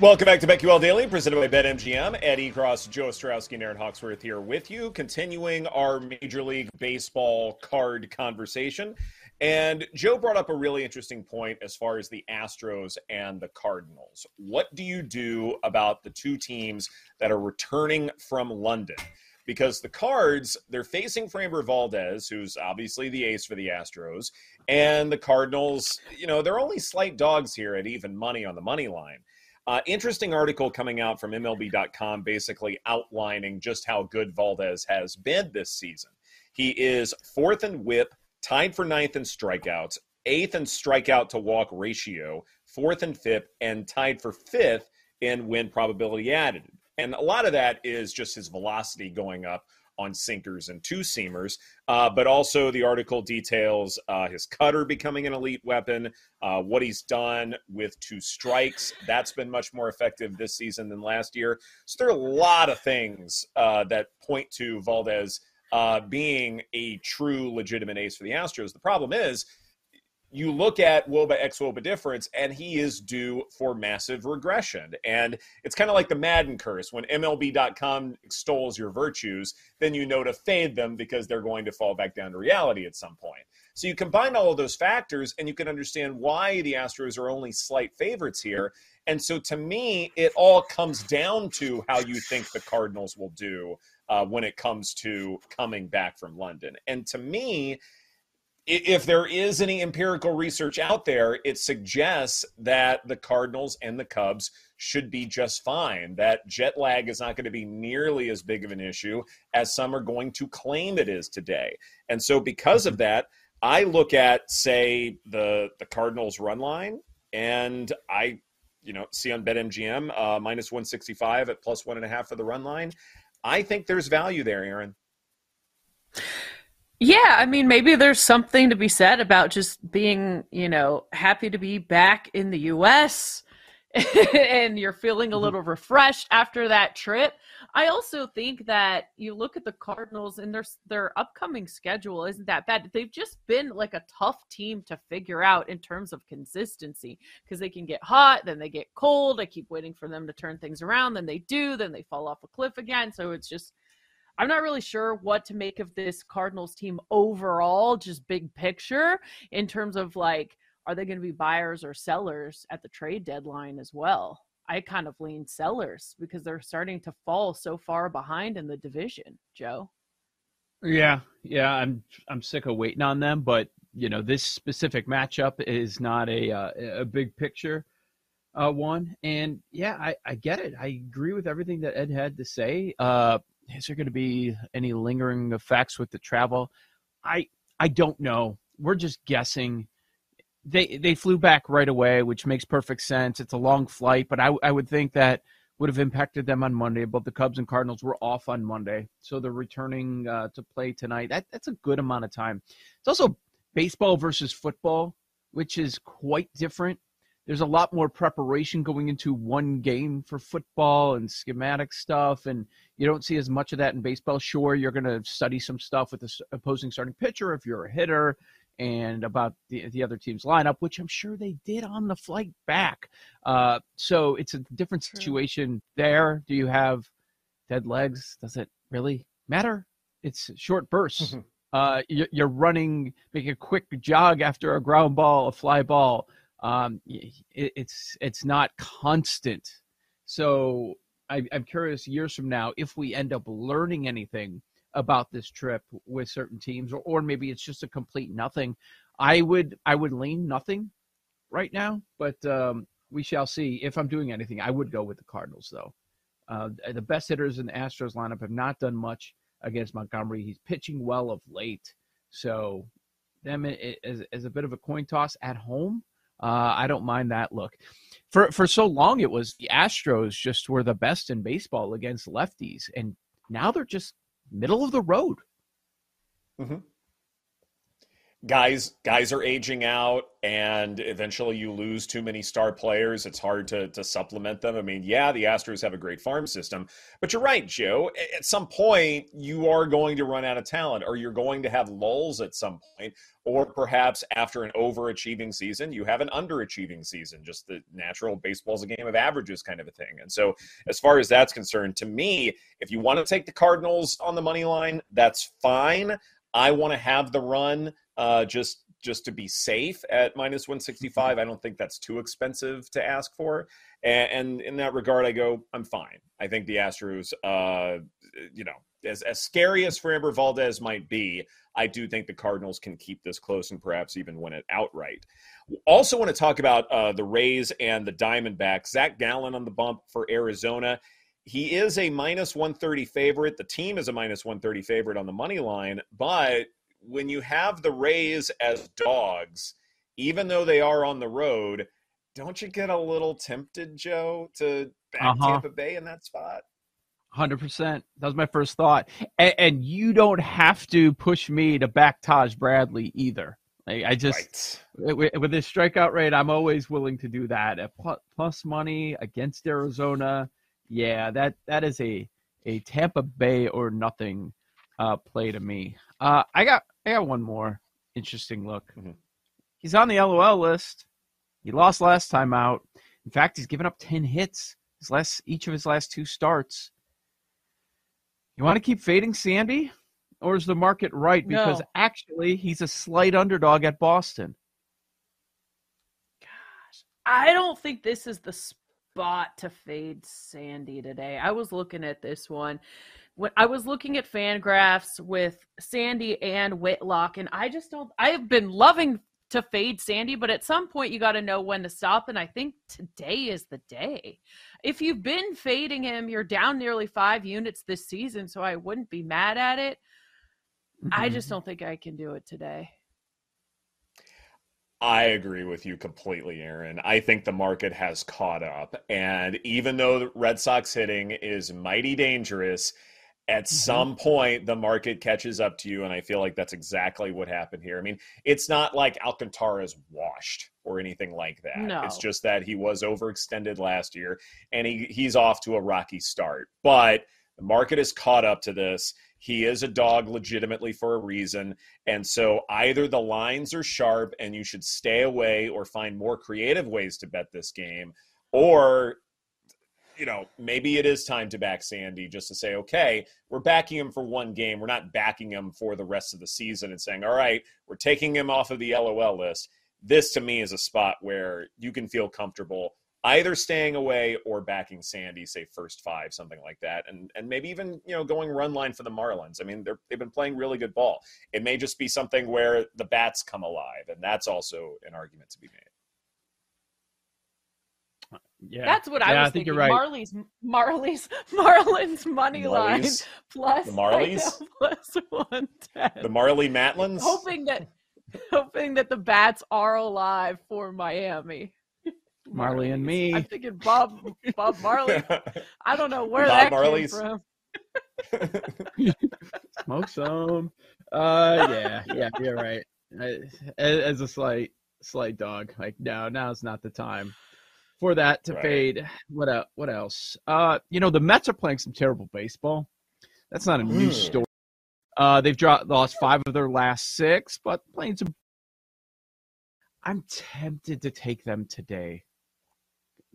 Welcome back to BetQL Daily, presented by BetMGM. Ed Egros, Joe Ostrowski, and Erin Hawksworth here with you, continuing our Major League Baseball card conversation. And Joe brought up a really interesting point as far as the Astros and the Cardinals. What do you do about the two teams that are returning from London? Because the Cards, they're facing Framber Valdez, who's obviously the ace for the Astros, and the Cardinals, you know, they're only slight dogs here at even money on the money line. Uh, interesting article coming out from MLB.com basically outlining just how good Valdez has been this season. He is fourth in whip, tied for ninth in strikeouts, eighth in strikeout to walk ratio, fourth in fifth, and tied for fifth in win probability added. And a lot of that is just his velocity going up on sinkers and two seamers. Uh, but also, the article details uh, his cutter becoming an elite weapon, uh, what he's done with two strikes. That's been much more effective this season than last year. So, there are a lot of things uh, that point to Valdez uh, being a true legitimate ace for the Astros. The problem is, you look at Woba X Woba difference, and he is due for massive regression. And it's kind of like the Madden curse. When MLB.com extols your virtues, then you know to fade them because they're going to fall back down to reality at some point. So you combine all of those factors, and you can understand why the Astros are only slight favorites here. And so to me, it all comes down to how you think the Cardinals will do uh, when it comes to coming back from London. And to me, if there is any empirical research out there, it suggests that the Cardinals and the Cubs should be just fine. That jet lag is not going to be nearly as big of an issue as some are going to claim it is today. And so, because of that, I look at, say, the the Cardinals run line, and I, you know, see on BetMGM uh, minus one sixty five at plus one and a half for the run line. I think there's value there, Erin. Yeah, I mean, maybe there's something to be said about just being, you know, happy to be back in the US and you're feeling a mm-hmm. little refreshed after that trip. I also think that you look at the Cardinals and their their upcoming schedule isn't that bad. They've just been like a tough team to figure out in terms of consistency because they can get hot, then they get cold. I keep waiting for them to turn things around, then they do, then they fall off a cliff again. So it's just I'm not really sure what to make of this Cardinals team overall, just big picture in terms of like, are they going to be buyers or sellers at the trade deadline as well? I kind of lean sellers because they're starting to fall so far behind in the division, Joe. Yeah, yeah, I'm I'm sick of waiting on them, but you know this specific matchup is not a uh, a big picture uh, one, and yeah, I I get it. I agree with everything that Ed had to say. Uh, is there going to be any lingering effects with the travel? I I don't know. We're just guessing. They they flew back right away, which makes perfect sense. It's a long flight, but I I would think that would have impacted them on Monday. But the Cubs and Cardinals were off on Monday, so they're returning uh, to play tonight. That that's a good amount of time. It's also baseball versus football, which is quite different. There's a lot more preparation going into one game for football and schematic stuff, and you don't see as much of that in baseball. Sure, you're going to study some stuff with the opposing starting pitcher if you're a hitter, and about the the other team's lineup, which I'm sure they did on the flight back. Uh, so it's a different situation there. Do you have dead legs? Does it really matter? It's short bursts. uh, you- you're running, making a quick jog after a ground ball, a fly ball. Um, it, it's it's not constant. So I, I'm curious years from now if we end up learning anything about this trip with certain teams, or, or maybe it's just a complete nothing. I would I would lean nothing right now, but um, we shall see. If I'm doing anything, I would go with the Cardinals though. Uh, the best hitters in the Astros lineup have not done much against Montgomery. He's pitching well of late, so them as, as a bit of a coin toss at home Uh, I don't mind that look. For for so long, it was the Astros just were the best in baseball against lefties, and now they're just middle of the road. Mm-hmm guys guys are aging out and eventually you lose too many star players it's hard to to supplement them. I mean yeah the astros have a great farm system but you're right joe. At some point you are going to run out of talent or you're going to have lulls at some point or perhaps after an overachieving season you have an underachieving season just the natural baseball's a game of averages kind of a thing. And so as far as that's concerned to me if you want to take the cardinals on the money line that's fine. I want to have the run uh, just just to be safe at minus 165. Mm-hmm. I don't think that's too expensive to ask for. And, and, in that regard, I go, I'm fine. I think the Astros, uh, you know, as, as scary as Framber Valdez might be, I do think the Cardinals can keep this close and perhaps even win it outright. Also, want to talk about uh, the Rays and the Diamondbacks. Zach Gallen on the bump for Arizona. He is a minus 130 favorite. The team is a minus 130 favorite on the money line, but when you have the Rays as dogs, even though they are on the road, don't you get a little tempted, Joe, to back uh-huh. Tampa Bay in that spot? Hundred percent. That was my first thought, and, and, you don't have to push me to back Taj Bradley either. Like, I just right. with, with this strikeout rate, I'm always willing to do that at plus money against Arizona. Yeah, that that is a a Tampa Bay or nothing uh, play to me. Uh, I got I got one more interesting look. Mm-hmm. He's on the LOL list. He lost last time out. In fact, he's given up ten hits his last each of his last two starts. You want to keep fading Sandy, or is the market right? Because no. actually, he's a slight underdog at Boston. Gosh, I don't think this is the spot to fade Sandy today. I was looking at this one when I was looking at Fangraphs with Sandy and Whitlock, and I just don't. I have been loving to fade Sandy, but at some point you got to know when to stop. And I think today is the day. If you've been fading him, you're down nearly five units this season, so I wouldn't be mad at it. Mm-hmm. I just don't think I can do it today. I agree with you completely, Erin. I think the market has caught up. And even though the Red Sox hitting is mighty dangerous, at mm-hmm. some point the market catches up to you and i feel like that's exactly what happened here i mean it's not like alcantara is washed or anything like that no. it's just that he was overextended last year and he, he's off to a rocky start but the market has caught up to this he is a dog legitimately for a reason and so either the lines are sharp and you should stay away or find more creative ways to bet this game or you know, maybe it is time to back Sandy just to say, okay, we're backing him for one game. We're not backing him for the rest of the season and saying, all right, we're taking him off of the LOL list. This to me is a spot where you can feel comfortable either staying away or backing Sandy, say first five, something like that, and and maybe even you know going run line for the Marlins. I mean, they're they've been playing really good ball. It may just be something where the bats come alive, and that's also an argument to be made. Yeah, that's what I was I think thinking. You're right. Marley's Marley's Marlins money line plus the Marleys plus one ten. The Marley Matlins. Hoping that hoping that the bats are alive for Miami. Marley and me. I'm thinking Bob Bob Marley. I don't know where Bob that Marley's. came from. Smoke some. Uh, yeah, yeah, you're right. As a slight slight dog, like no, now's not the time for that to right. fade. What uh, what else? Uh, you know, the Mets are playing some terrible baseball. That's not a mm. new story. Uh, they've dropped, lost five of their last six, but playing some. I'm tempted to take them today.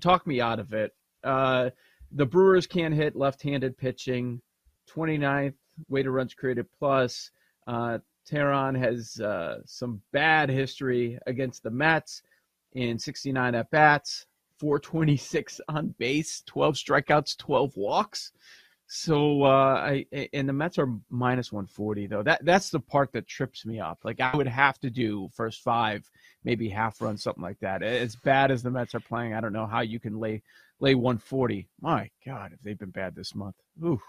Talk me out of it. Uh, the Brewers can't hit left-handed pitching. 29th weighted runs created plus. Uh, Teheran has uh, some bad history against the Mets in 69 at bats. 426 on base, 12 strikeouts, 12 walks. So uh, I and the Mets are minus 140 though. That that's the part that trips me up. Like I would have to do first five, maybe half run, something like that. As bad as the Mets are playing, I don't know how you can lay lay 140. My God, if they've been bad this month. Ooh.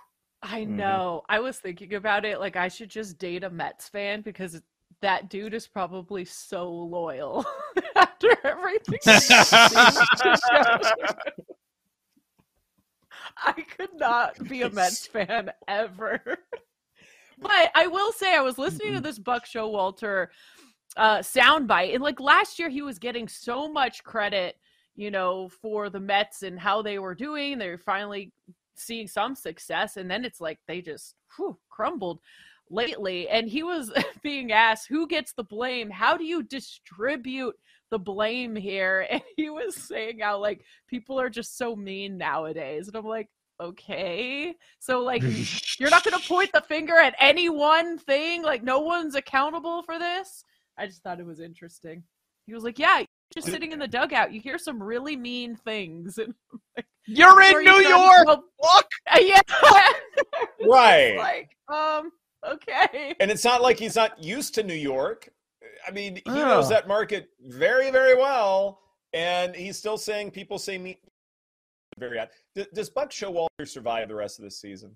I know. Mm-hmm. I was thinking about it. Like I should just date a Mets fan because that dude is probably so loyal. after everything. I could not be a Mets fan ever. But I will say, I was listening to this Buck Showalter uh, soundbite, and like last year, he was getting so much credit, you know, for the Mets and how they were doing. They were finally seeing some success, and then it's like they just whew, crumbled lately. And he was being asked, "Who gets the blame? How do you distribute the blame here?" And he was saying how like people are just so mean nowadays, and I'm like, okay so like you're not going to point the finger at any one thing like no one's accountable for this i just thought it was interesting he was like yeah just sitting in the dugout you hear some really mean things and like, You're in New? York. Well, Look. yeah Right. like um okay And it's not like he's not used to New York. I mean, he Oh. knows that market very, very well. And he's still saying people say me. Very odd. Does Buck Showalter survive the rest of the season?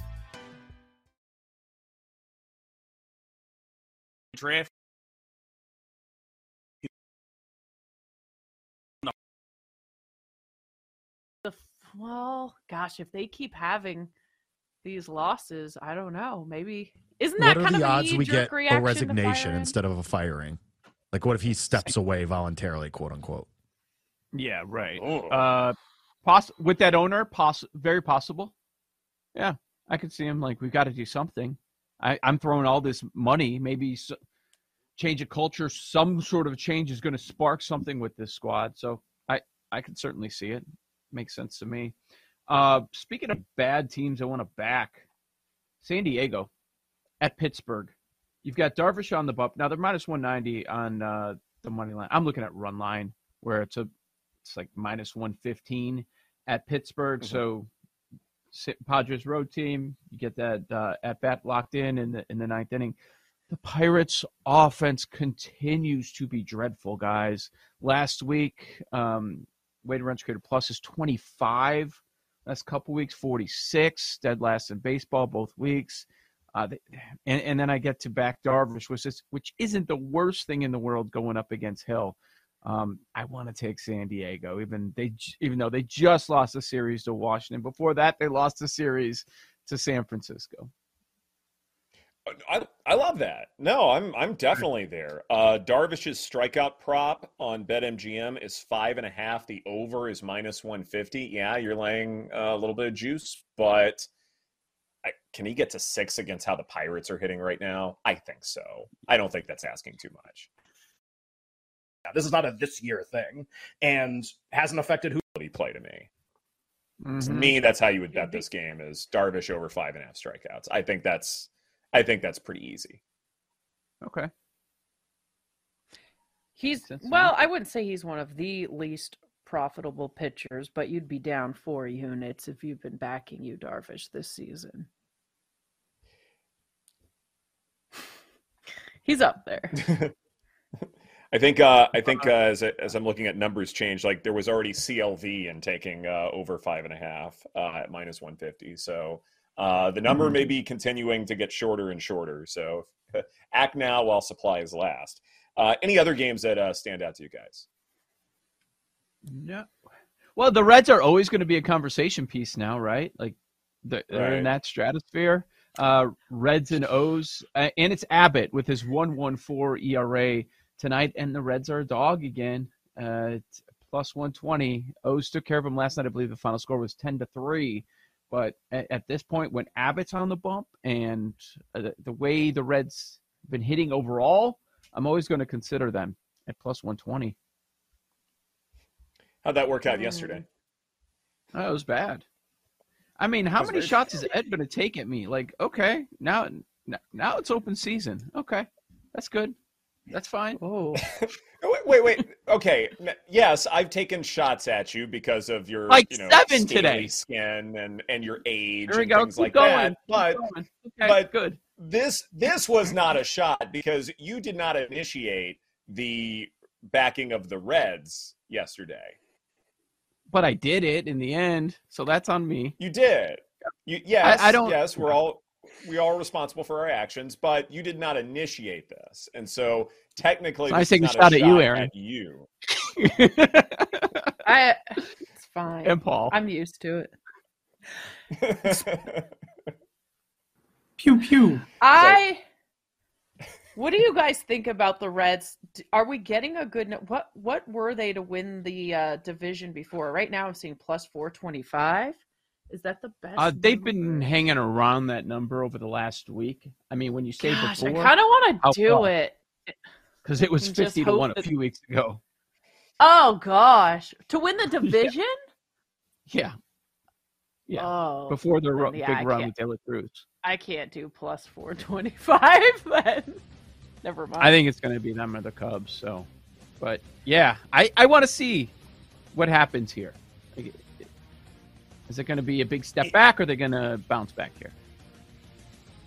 Draft the well gosh if they keep having these losses i don't know maybe isn't that what are kind the of a odds we get a resignation instead of a firing? Like, what if he steps away voluntarily, quote unquote? Yeah, right. Oh. Uh, poss- with that owner, poss- very possible. Yeah, I could see him like we've got to do something. I, I'm throwing all this money. Maybe s change of culture, some sort of change is going to spark something with this squad. So I I can certainly see it. Makes sense to me. Uh, speaking of bad teams, I want to back San Diego at Pittsburgh. You've got Darvish on the bump. Now they're minus 190 on uh, the money line. I'm looking at run line where it's a it's like minus 115 at Pittsburgh. So Padres road team, you get that uh, at bat locked in in the in the ninth inning. The Pirates offense continues to be dreadful, guys. Last week, um, weighted runs created plus is 25. Last couple weeks, 46. Dead last in baseball both weeks. Uh, they, and, and then I get to back Darvish, which is which isn't the worst thing in the world going up against Hill. Um, I want to take San Diego, even they even though they just lost the series to Washington. Before that, they lost the series to San Francisco. I, I love that. No, I'm I'm definitely there. Uh, Darvish's strikeout prop on BetMGM is five and a half. The over is minus one fifty. Yeah, you're laying uh, a little bit of juice, but I, can he get to six against how the Pirates are hitting right now? I think so. I don't think that's asking too much. Now, this is not a this year thing and hasn't affected who he play to me? To Mhm. me, that's how you would bet this game: is Darvish over five and a half strikeouts. I think that's I think that's pretty easy. Okay. he's well i wouldn't say he's one of the least profitable pitchers but you'd be down four units if you've been backing you darvish this season he's up there I think uh, I think uh, as I- as I'm looking at numbers change, like there was already CLV in taking uh, over five and a half uh, at minus 150. So uh, the number may be continuing to get shorter and shorter. So act now while supplies last. Uh, any other games that uh, stand out to you guys? No. Well, the Reds are always going to be a conversation piece now, right? Like they're, in that stratosphere. Uh, Reds and O's, uh, and it's Abbott with his one one four ERA tonight, and the Reds are a dog again. Uh, plus 120. O's took care of them last night. I believe the final score was 10 to 3. But at, at this point, when Abbott's on the bump and uh, the, the way the Reds have been hitting overall, I'm always going to consider them at plus 120. How'd that work out yesterday? That was bad. I mean, how many very shots is Ed going to take at me? Like, okay, now now it's open season. Okay, that's good. That's fine. Oh, Oh, wait, wait, wait. Okay, yes, I've taken shots at you because of your Like you know, seven today. skin and and your age we and go. things Keep like going. that. But. Okay, but good. this this was not a shot because you did not initiate the backing of the Reds yesterday. But I did it in the end, so that's on me. You did. You yes, I don't- yes, we're all we are responsible for our actions, but you did not initiate this. And so technically So I this take is a not shot at you, Erin. you. I. It's fine. And Paul. I'm used to it. Pew pew. I. What do you guys think about the Reds? Are we getting a good? What What were they to win the uh, division before? Right now, I'm seeing plus four twenty five. Is that the best? Uh, they've been hanging around that number over the last week. I mean, when you say Gosh, I kind of want to do far? it. because it was and fifty to one a few weeks ago. Oh gosh, to win the division? Yeah, yeah. Oh, Before the yeah, big I run with Taylor Cruz, I can't do plus four twenty five. Then never mind. I think it's going to be them or the Cubs. So, but yeah, I I want to see what happens here. Like, Is it going to be a big step back, or are they going to bounce back here?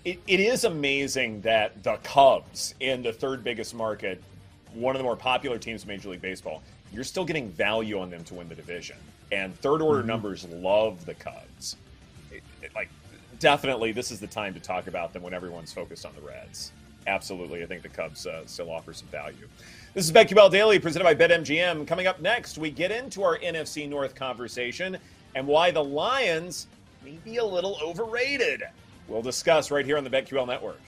It, it is amazing that the Cubs in the third biggest market, one of the more popular teams in Major League Baseball, you're still getting value on them to win the division. And third order Mm-hmm. numbers love the Cubs. It- it- like, definitely, this is the time to talk about them when everyone's focused on the Reds. Absolutely, I think the Cubs uh, still offer some value. This is BetQL Daily, presented by BetMGM. Coming up next, we get into our NFC North conversation and why the Lions may be a little overrated. We'll discuss right here on the BetQL Network.